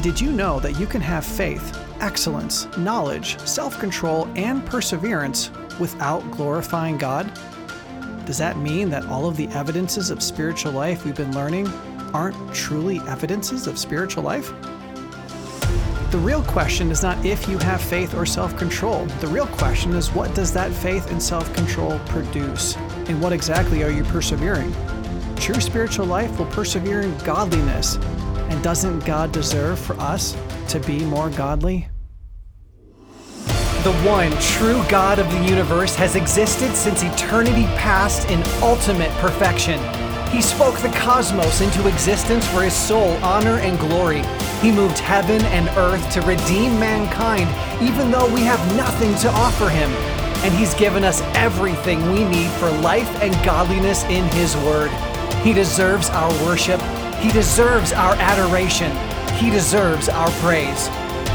Did you know that you can have faith, excellence, knowledge, self control, and perseverance without glorifying God? Does that mean that all of the evidences of spiritual life we've been learning aren't truly evidences of spiritual life? The real question is not if you have faith or self control. The real question is what does that faith and self control produce? And what exactly are you persevering? True spiritual life will persevere in godliness. And doesn't God deserve for us to be more godly? The one true God of the universe has existed since eternity past in ultimate perfection. He spoke the cosmos into existence for his sole honor and glory. He moved heaven and earth to redeem mankind, even though we have nothing to offer him. And he's given us everything we need for life and godliness in his word. He deserves our worship. He deserves our adoration. He deserves our praise.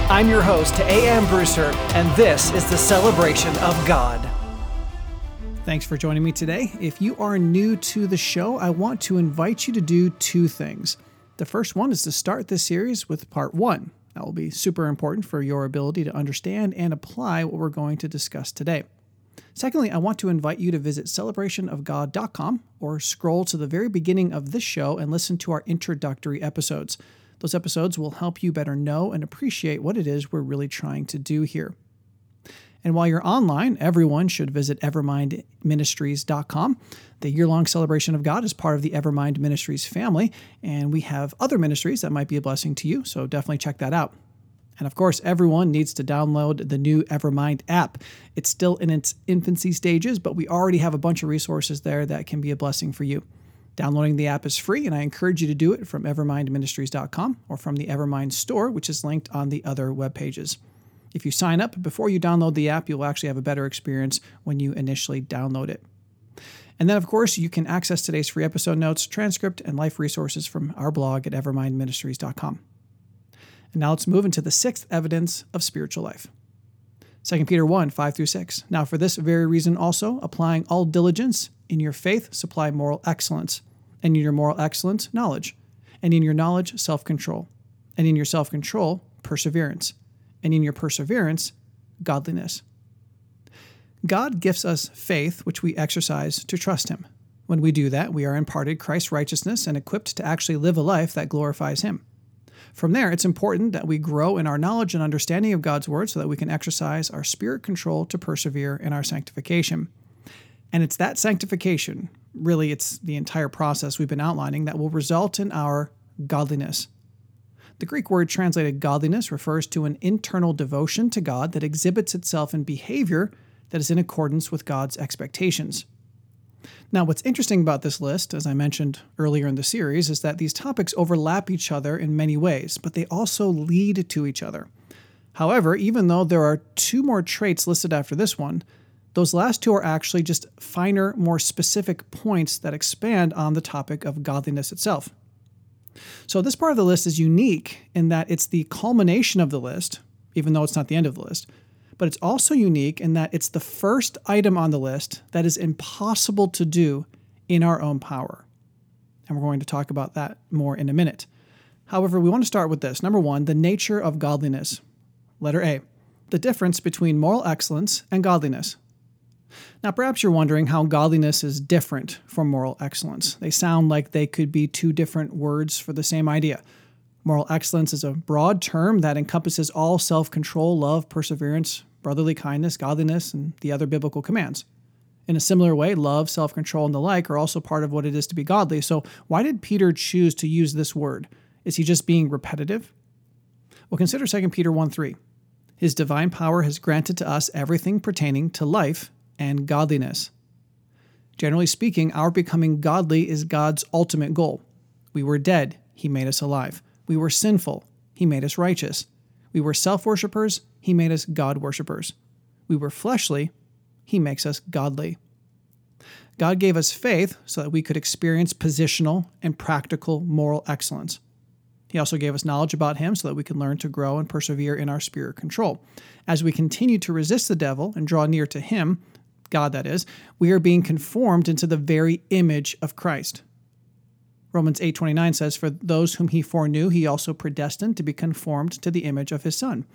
I'm your host, A.M. Brewster, and this is the celebration of God. Thanks for joining me today. If you are new to the show, I want to invite you to do two things. The first one is to start this series with part one. That will be super important for your ability to understand and apply what we're going to discuss today. Secondly, I want to invite you to visit celebrationofgod.com or scroll to the very beginning of this show and listen to our introductory episodes. Those episodes will help you better know and appreciate what it is we're really trying to do here. And while you're online, everyone should visit evermindministries.com. The year long celebration of God is part of the Evermind Ministries family, and we have other ministries that might be a blessing to you, so definitely check that out. And of course, everyone needs to download the new Evermind app. It's still in its infancy stages, but we already have a bunch of resources there that can be a blessing for you. Downloading the app is free, and I encourage you to do it from evermindministries.com or from the Evermind store, which is linked on the other web pages. If you sign up before you download the app, you'll actually have a better experience when you initially download it. And then, of course, you can access today's free episode notes, transcript, and life resources from our blog at evermindministries.com. And now let's move into the sixth evidence of spiritual life. 2 Peter 1 5 through 6. Now, for this very reason also, applying all diligence in your faith, supply moral excellence, and in your moral excellence, knowledge, and in your knowledge, self control, and in your self control, perseverance and in your perseverance, godliness. God gives us faith, which we exercise to trust Him. When we do that, we are imparted Christ's righteousness and equipped to actually live a life that glorifies Him. From there, it's important that we grow in our knowledge and understanding of God's Word so that we can exercise our spirit control to persevere in our sanctification. And it's that sanctification, really, it's the entire process we've been outlining, that will result in our godliness. The Greek word translated godliness refers to an internal devotion to God that exhibits itself in behavior that is in accordance with God's expectations. Now, what's interesting about this list, as I mentioned earlier in the series, is that these topics overlap each other in many ways, but they also lead to each other. However, even though there are two more traits listed after this one, those last two are actually just finer, more specific points that expand on the topic of godliness itself. So this part of the list is unique in that it's the culmination of the list, even though it's not the end of the list. But it's also unique in that it's the first item on the list that is impossible to do in our own power. And we're going to talk about that more in a minute. However, we want to start with this. Number one, the nature of godliness. Letter A, the difference between moral excellence and godliness. Now, perhaps you're wondering how godliness is different from moral excellence. They sound like they could be two different words for the same idea. Moral excellence is a broad term that encompasses all self control, love, perseverance, brotherly kindness, godliness, and the other biblical commands. In a similar way, love, self control, and the like are also part of what it is to be godly. So, why did Peter choose to use this word? Is he just being repetitive? Well, consider 2 Peter 1 3. His divine power has granted to us everything pertaining to life and godliness. Generally speaking, our becoming godly is God's ultimate goal. We were dead, He made us alive. We were sinful, He made us righteous. We were self worshippers, He made us God worshippers. We were fleshly, He makes us godly. God gave us faith so that we could experience positional and practical moral excellence. He also gave us knowledge about Him so that we can learn to grow and persevere in our spirit control. As we continue to resist the devil and draw near to Him, God that is, we are being conformed into the very image of Christ. Romans 8:29 says for those whom he foreknew he also predestined to be conformed to the image of his son.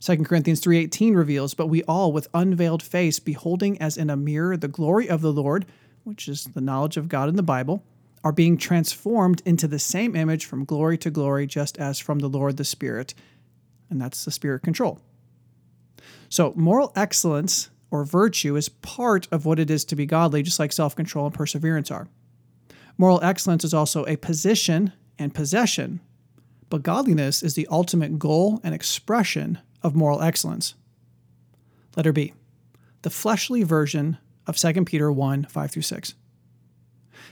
2 Corinthians 3:18 reveals, "But we all with unveiled face beholding as in a mirror the glory of the Lord, which is the knowledge of God in the Bible, are being transformed into the same image from glory to glory just as from the Lord the Spirit." And that's the spirit control. So, moral excellence or virtue is part of what it is to be godly, just like self control and perseverance are. Moral excellence is also a position and possession, but godliness is the ultimate goal and expression of moral excellence. Letter B, the fleshly version of 2 Peter 1 5 through 6.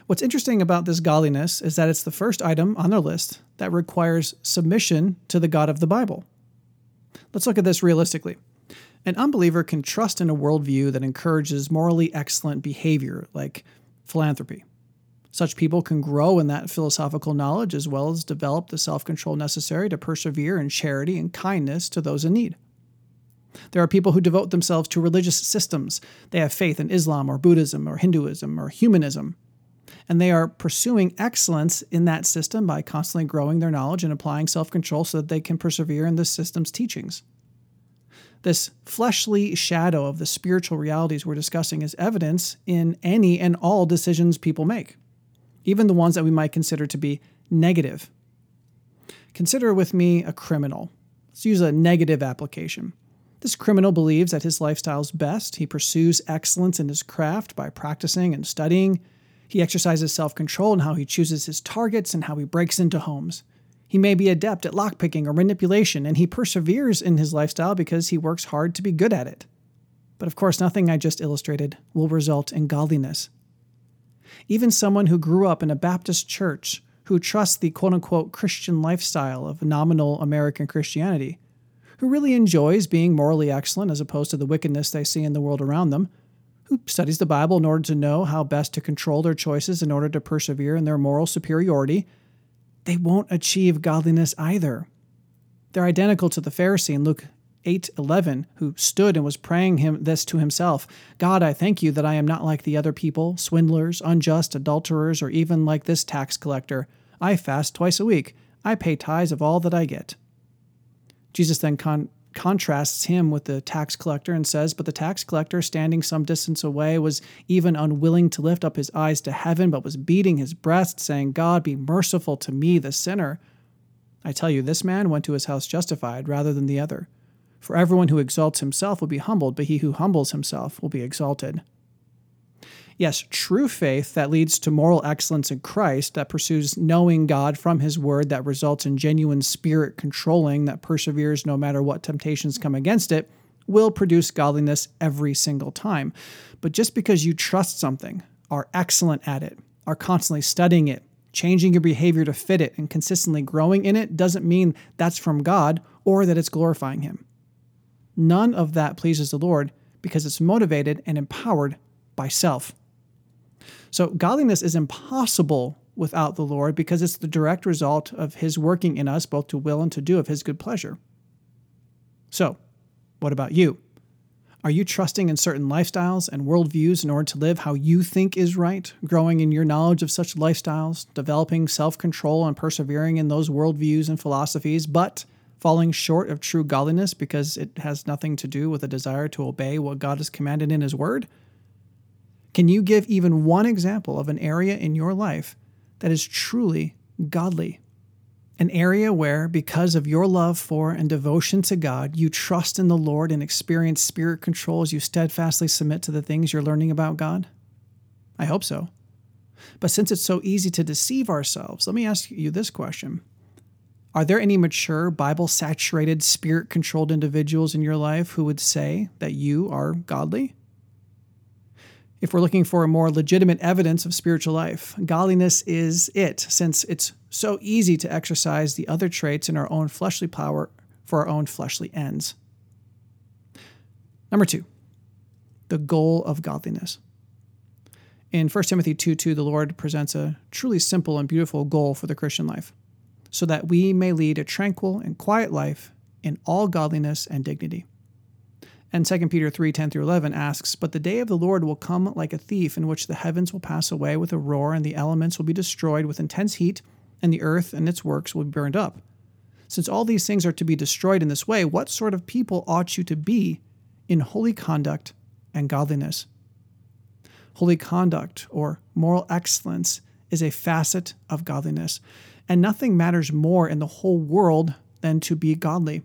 What's interesting about this godliness is that it's the first item on their list that requires submission to the God of the Bible. Let's look at this realistically. An unbeliever can trust in a worldview that encourages morally excellent behavior, like philanthropy. Such people can grow in that philosophical knowledge as well as develop the self control necessary to persevere in charity and kindness to those in need. There are people who devote themselves to religious systems. They have faith in Islam or Buddhism or Hinduism or humanism. And they are pursuing excellence in that system by constantly growing their knowledge and applying self control so that they can persevere in the system's teachings. This fleshly shadow of the spiritual realities we're discussing is evidence in any and all decisions people make even the ones that we might consider to be negative. Consider with me a criminal. Let's use a negative application. This criminal believes that his lifestyle is best. He pursues excellence in his craft by practicing and studying. He exercises self control in how he chooses his targets and how he breaks into homes. He may be adept at lockpicking or manipulation, and he perseveres in his lifestyle because he works hard to be good at it. But of course, nothing I just illustrated will result in godliness. Even someone who grew up in a Baptist church, who trusts the quote unquote Christian lifestyle of nominal American Christianity, who really enjoys being morally excellent as opposed to the wickedness they see in the world around them, who studies the Bible in order to know how best to control their choices in order to persevere in their moral superiority, they won't achieve godliness either. They're identical to the Pharisee in Luke 8:11 who stood and was praying him this to himself God I thank you that I am not like the other people swindlers unjust adulterers or even like this tax collector. I fast twice a week. I pay tithes of all that I get. Jesus then con- contrasts him with the tax collector and says but the tax collector standing some distance away was even unwilling to lift up his eyes to heaven but was beating his breast saying God be merciful to me the sinner I tell you this man went to his house justified rather than the other for everyone who exalts himself will be humbled, but he who humbles himself will be exalted. Yes, true faith that leads to moral excellence in Christ, that pursues knowing God from His Word, that results in genuine spirit controlling, that perseveres no matter what temptations come against it, will produce godliness every single time. But just because you trust something, are excellent at it, are constantly studying it, changing your behavior to fit it, and consistently growing in it, doesn't mean that's from God or that it's glorifying Him. None of that pleases the Lord because it's motivated and empowered by self. So, godliness is impossible without the Lord because it's the direct result of His working in us both to will and to do of His good pleasure. So, what about you? Are you trusting in certain lifestyles and worldviews in order to live how you think is right, growing in your knowledge of such lifestyles, developing self control and persevering in those worldviews and philosophies, but falling short of true godliness because it has nothing to do with a desire to obey what God has commanded in His Word? Can you give even one example of an area in your life that is truly godly? An area where, because of your love for and devotion to God, you trust in the Lord and experience spirit control as you steadfastly submit to the things you're learning about God? I hope so. But since it's so easy to deceive ourselves, let me ask you this question are there any mature, Bible saturated, spirit controlled individuals in your life who would say that you are godly? If we're looking for a more legitimate evidence of spiritual life, godliness is it, since it's so easy to exercise the other traits in our own fleshly power for our own fleshly ends. Number two, the goal of godliness. In 1 Timothy 2 2, the Lord presents a truly simple and beautiful goal for the Christian life so that we may lead a tranquil and quiet life in all godliness and dignity. And 2 Peter 3 10 through 11 asks, But the day of the Lord will come like a thief, in which the heavens will pass away with a roar, and the elements will be destroyed with intense heat, and the earth and its works will be burned up. Since all these things are to be destroyed in this way, what sort of people ought you to be in holy conduct and godliness? Holy conduct, or moral excellence, is a facet of godliness, and nothing matters more in the whole world than to be godly.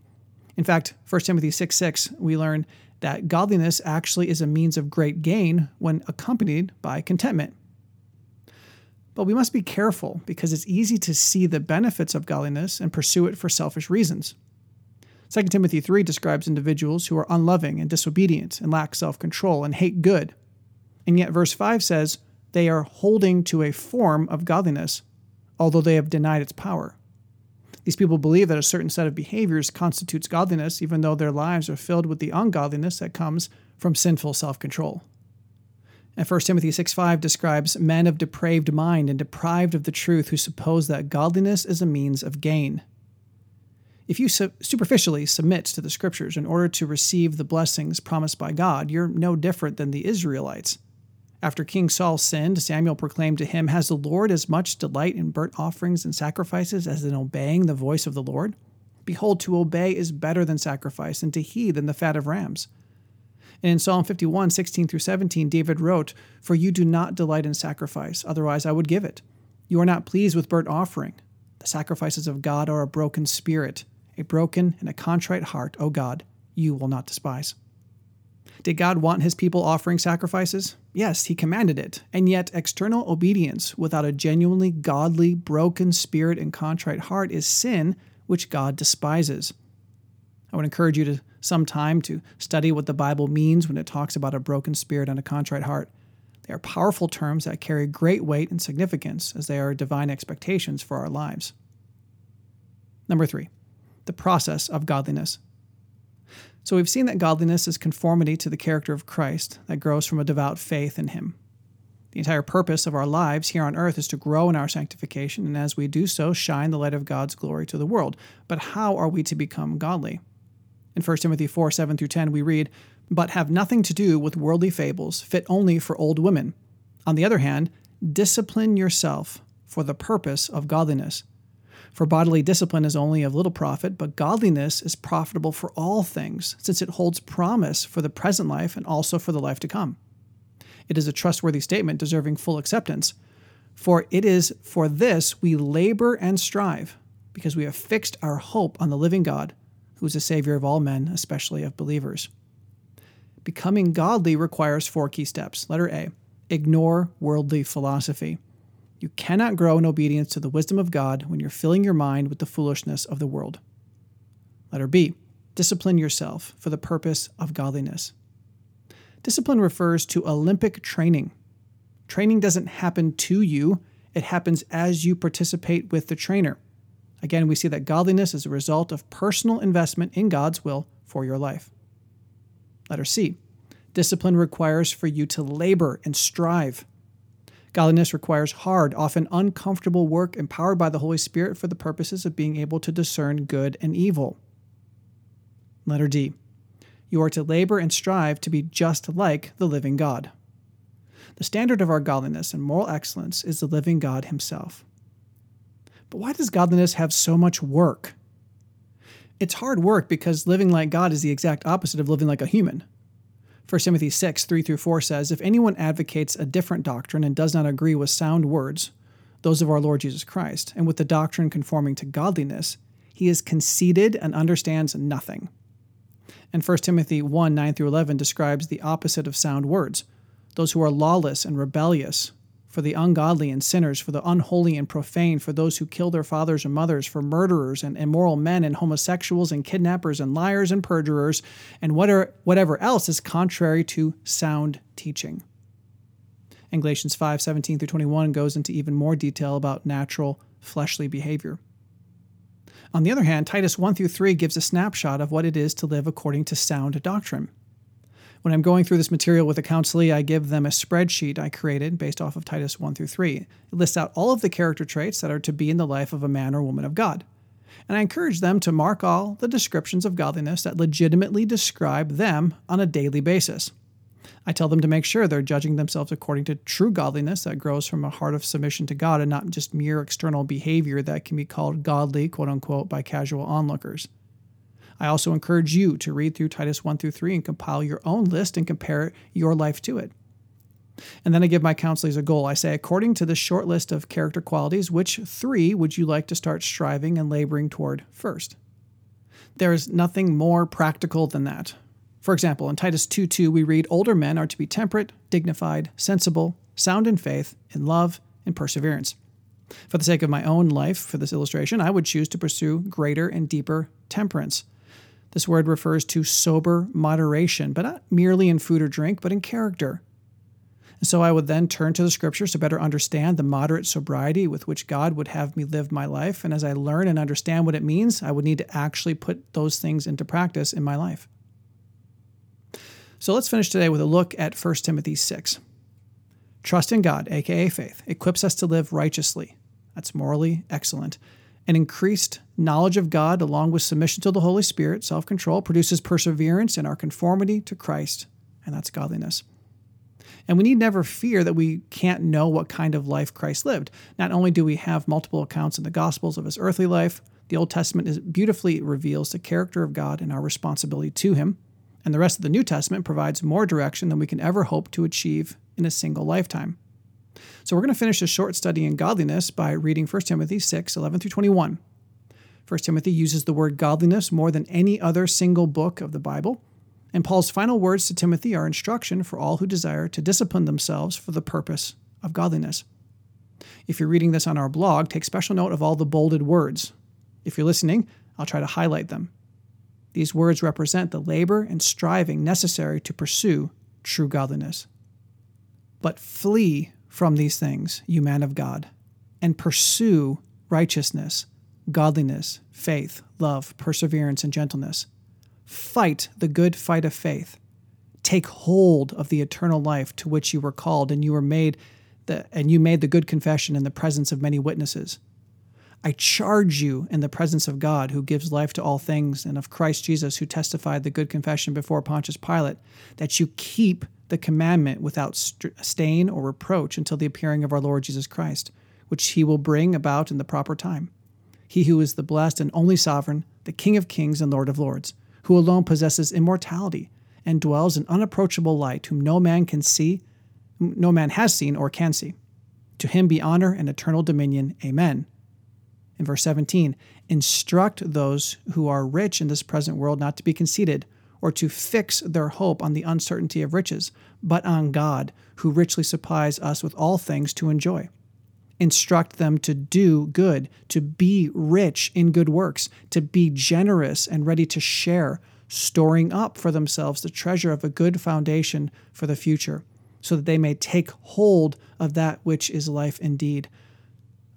In fact, 1 Timothy 6 6, we learn that godliness actually is a means of great gain when accompanied by contentment. But we must be careful because it's easy to see the benefits of godliness and pursue it for selfish reasons. 2 Timothy 3 describes individuals who are unloving and disobedient and lack self control and hate good. And yet, verse 5 says they are holding to a form of godliness, although they have denied its power. These people believe that a certain set of behaviors constitutes godliness, even though their lives are filled with the ungodliness that comes from sinful self control. And 1 Timothy 6 5 describes men of depraved mind and deprived of the truth who suppose that godliness is a means of gain. If you su- superficially submit to the scriptures in order to receive the blessings promised by God, you're no different than the Israelites. After King Saul sinned, Samuel proclaimed to him, Has the Lord as much delight in burnt offerings and sacrifices as in obeying the voice of the Lord? Behold, to obey is better than sacrifice, and to heed than the fat of rams. And in Psalm 51, 16 through 17, David wrote, For you do not delight in sacrifice, otherwise I would give it. You are not pleased with burnt offering. The sacrifices of God are a broken spirit, a broken and a contrite heart, O God, you will not despise. Did God want his people offering sacrifices? Yes, he commanded it. And yet, external obedience without a genuinely godly, broken spirit and contrite heart is sin, which God despises. I would encourage you to some time to study what the Bible means when it talks about a broken spirit and a contrite heart. They are powerful terms that carry great weight and significance as they are divine expectations for our lives. Number three, the process of godliness. So we've seen that godliness is conformity to the character of Christ that grows from a devout faith in Him. The entire purpose of our lives here on earth is to grow in our sanctification, and as we do so, shine the light of God's glory to the world. But how are we to become godly? In 1 Timothy 4 7 through 10, we read, But have nothing to do with worldly fables, fit only for old women. On the other hand, discipline yourself for the purpose of godliness for bodily discipline is only of little profit, but godliness is profitable for all things, since it holds promise for the present life and also for the life to come. It is a trustworthy statement deserving full acceptance. For it is for this we labor and strive, because we have fixed our hope on the living God, who is the Savior of all men, especially of believers. Becoming godly requires four key steps. Letter A ignore worldly philosophy. You cannot grow in obedience to the wisdom of God when you're filling your mind with the foolishness of the world. Letter B. Discipline yourself for the purpose of godliness. Discipline refers to Olympic training. Training doesn't happen to you, it happens as you participate with the trainer. Again, we see that godliness is a result of personal investment in God's will for your life. Letter C. Discipline requires for you to labor and strive. Godliness requires hard, often uncomfortable work empowered by the Holy Spirit for the purposes of being able to discern good and evil. Letter D. You are to labor and strive to be just like the living God. The standard of our godliness and moral excellence is the living God Himself. But why does godliness have so much work? It's hard work because living like God is the exact opposite of living like a human. 1 Timothy 6, 3 through 4 says, If anyone advocates a different doctrine and does not agree with sound words, those of our Lord Jesus Christ, and with the doctrine conforming to godliness, he is conceited and understands nothing. And 1 Timothy 1, 9 through 11 describes the opposite of sound words those who are lawless and rebellious, for the ungodly and sinners, for the unholy and profane, for those who kill their fathers and mothers, for murderers and immoral men and homosexuals and kidnappers and liars and perjurers, and whatever, else is contrary to sound teaching. And Galatians 5 17 through 21 goes into even more detail about natural fleshly behavior. On the other hand, Titus 1 through 3 gives a snapshot of what it is to live according to sound doctrine. When I'm going through this material with a counselee, I give them a spreadsheet I created based off of Titus 1 through 3. It lists out all of the character traits that are to be in the life of a man or woman of God. And I encourage them to mark all the descriptions of godliness that legitimately describe them on a daily basis. I tell them to make sure they're judging themselves according to true godliness that grows from a heart of submission to God and not just mere external behavior that can be called godly, quote unquote, by casual onlookers. I also encourage you to read through Titus 1 through 3 and compile your own list and compare your life to it. And then I give my counselors a goal. I say, according to this short list of character qualities, which three would you like to start striving and laboring toward first? There is nothing more practical than that. For example, in Titus 2 2, we read, Older men are to be temperate, dignified, sensible, sound in faith, in love, and perseverance. For the sake of my own life, for this illustration, I would choose to pursue greater and deeper temperance. This word refers to sober moderation, but not merely in food or drink, but in character. And so I would then turn to the scriptures to better understand the moderate sobriety with which God would have me live my life. And as I learn and understand what it means, I would need to actually put those things into practice in my life. So let's finish today with a look at 1 Timothy 6. Trust in God, aka faith, equips us to live righteously. That's morally excellent. An increased knowledge of God, along with submission to the Holy Spirit, self control, produces perseverance in our conformity to Christ, and that's godliness. And we need never fear that we can't know what kind of life Christ lived. Not only do we have multiple accounts in the Gospels of his earthly life, the Old Testament beautifully reveals the character of God and our responsibility to him. And the rest of the New Testament provides more direction than we can ever hope to achieve in a single lifetime. So we're going to finish a short study in godliness by reading 1 Timothy 6 11 through 21. 1 Timothy uses the word godliness more than any other single book of the Bible. And Paul's final words to Timothy are instruction for all who desire to discipline themselves for the purpose of godliness. If you're reading this on our blog, take special note of all the bolded words. If you're listening, I'll try to highlight them. These words represent the labor and striving necessary to pursue true godliness. But flee from these things, you man of God, and pursue righteousness, godliness, faith, love, perseverance, and gentleness. Fight the good fight of faith. Take hold of the eternal life to which you were called, and you were made the, and you made the good confession in the presence of many witnesses. I charge you in the presence of God, who gives life to all things, and of Christ Jesus, who testified the good confession before Pontius Pilate, that you keep the commandment without stain or reproach until the appearing of our Lord Jesus Christ, which he will bring about in the proper time. He who is the blessed and only sovereign, the King of kings and Lord of lords, who alone possesses immortality and dwells in unapproachable light, whom no man can see, no man has seen or can see. To him be honor and eternal dominion. Amen in verse 17 instruct those who are rich in this present world not to be conceited or to fix their hope on the uncertainty of riches, but on God, who richly supplies us with all things to enjoy. Instruct them to do good, to be rich in good works, to be generous and ready to share, storing up for themselves the treasure of a good foundation for the future, so that they may take hold of that which is life indeed.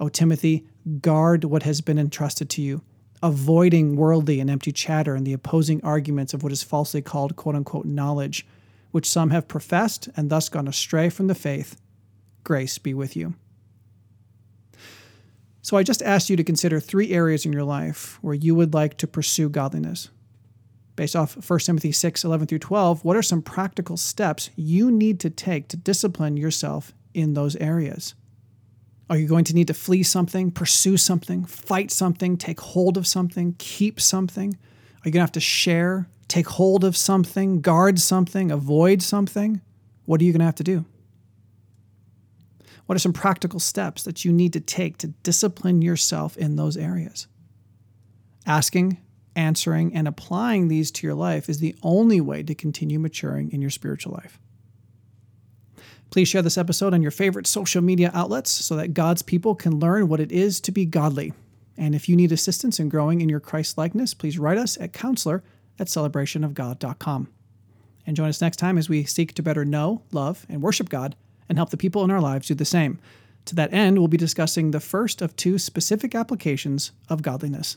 O Timothy, guard what has been entrusted to you, avoiding worldly and empty chatter and the opposing arguments of what is falsely called quote unquote knowledge, which some have professed and thus gone astray from the faith. Grace be with you. So I just asked you to consider three areas in your life where you would like to pursue godliness. Based off 1 Timothy 6 11 through 12, what are some practical steps you need to take to discipline yourself in those areas? Are you going to need to flee something, pursue something, fight something, take hold of something, keep something? Are you going to have to share, take hold of something, guard something, avoid something? What are you going to have to do? What are some practical steps that you need to take to discipline yourself in those areas? Asking, answering, and applying these to your life is the only way to continue maturing in your spiritual life. Please share this episode on your favorite social media outlets so that God's people can learn what it is to be godly. And if you need assistance in growing in your Christ likeness, please write us at counselor at celebrationofgod.com. And join us next time as we seek to better know, love, and worship God and help the people in our lives do the same. To that end, we'll be discussing the first of two specific applications of godliness.